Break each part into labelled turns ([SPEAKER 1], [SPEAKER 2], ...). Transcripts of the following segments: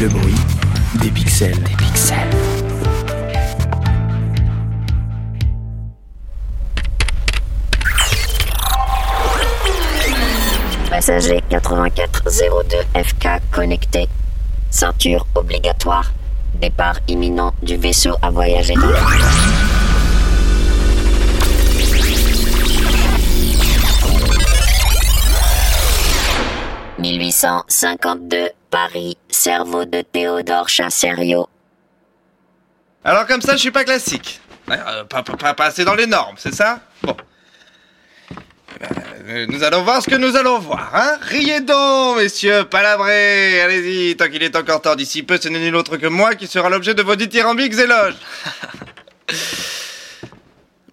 [SPEAKER 1] Le bruit des pixels. Des pixels.
[SPEAKER 2] Passager 8402 FK connecté. Ceinture obligatoire. Départ imminent du vaisseau à voyager 1852, Paris, cerveau de Théodore Chasserio.
[SPEAKER 3] Alors comme ça, je suis pas classique. Euh, pas, pas- assez dans les normes, c'est ça? Bon. Euh, nous allons voir ce que nous allons voir, hein? Riez donc, messieurs, palabrez Allez-y, tant qu'il est encore temps d'ici peu, ce n'est nul autre que moi qui sera l'objet de vos dithyrambiques éloges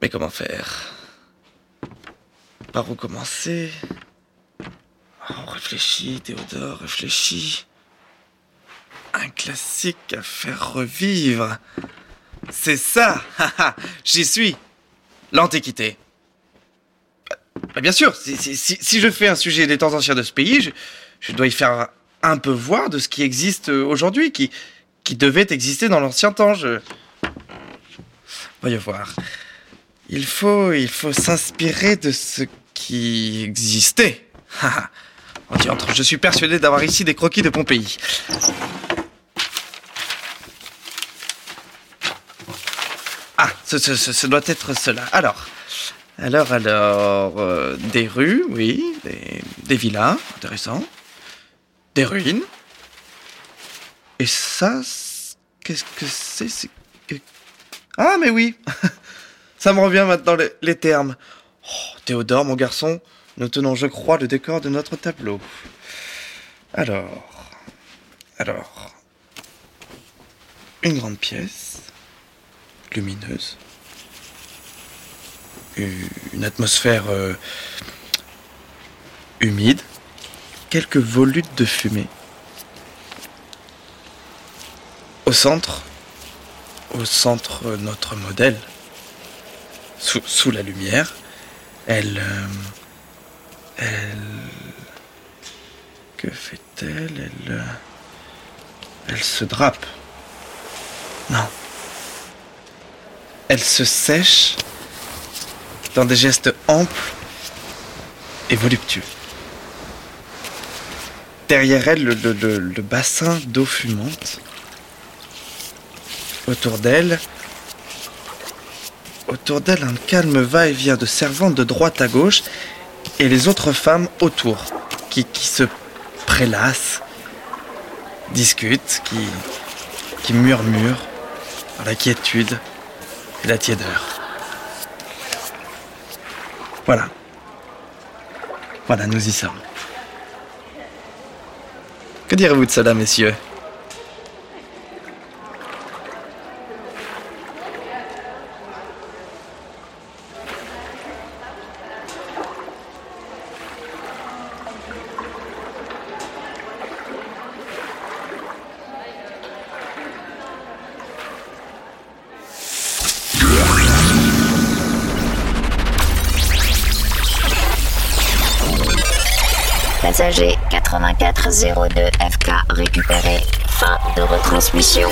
[SPEAKER 3] Mais comment faire? Par où commencer? Réfléchis, Théodore, réfléchis. Un classique à faire revivre. C'est ça J'y suis L'Antiquité. Bah, bien sûr, si, je fais un sujet des temps anciens de ce pays, je, dois y faire un peu voir de ce qui existe aujourd'hui, qui, devait exister dans l'ancien temps. Voyons voir. Il faut, il faut s'inspirer de ce qui existait. Diantre, je suis persuadé d'avoir ici des croquis de Pompéi. Ah, ce, doit être cela. Alors, alors, alors, euh, des rues, oui, des, villas, intéressant. Des ruines. Et ça, qu'est-ce que c'est Ah, mais oui Ça me revient maintenant les termes. Oh, Théodore, mon garçon, nous tenons, je crois, le décor de notre tableau. Alors, alors, une grande pièce, lumineuse, une atmosphère euh, humide, quelques volutes de fumée. Au centre, au centre, euh, notre modèle, sous, sous la lumière, elle, euh, elle, que fait-elle? Elle, euh, elle se drape. Non. Elle se sèche dans des gestes amples et voluptueux. Derrière elle, le, bassin d'eau fumante. Autour d'elle, autour d'elle, un calme va-et-vient de servantes de droite à gauche et les autres femmes autour, qui, qui se prélassent, discutent, qui, qui murmurent dans la quiétude et la tiédeur. Voilà. Voilà, nous y sommes. Que direz-vous de cela, messieurs?
[SPEAKER 2] Passager 8402 FK récupéré. Fin de retransmission.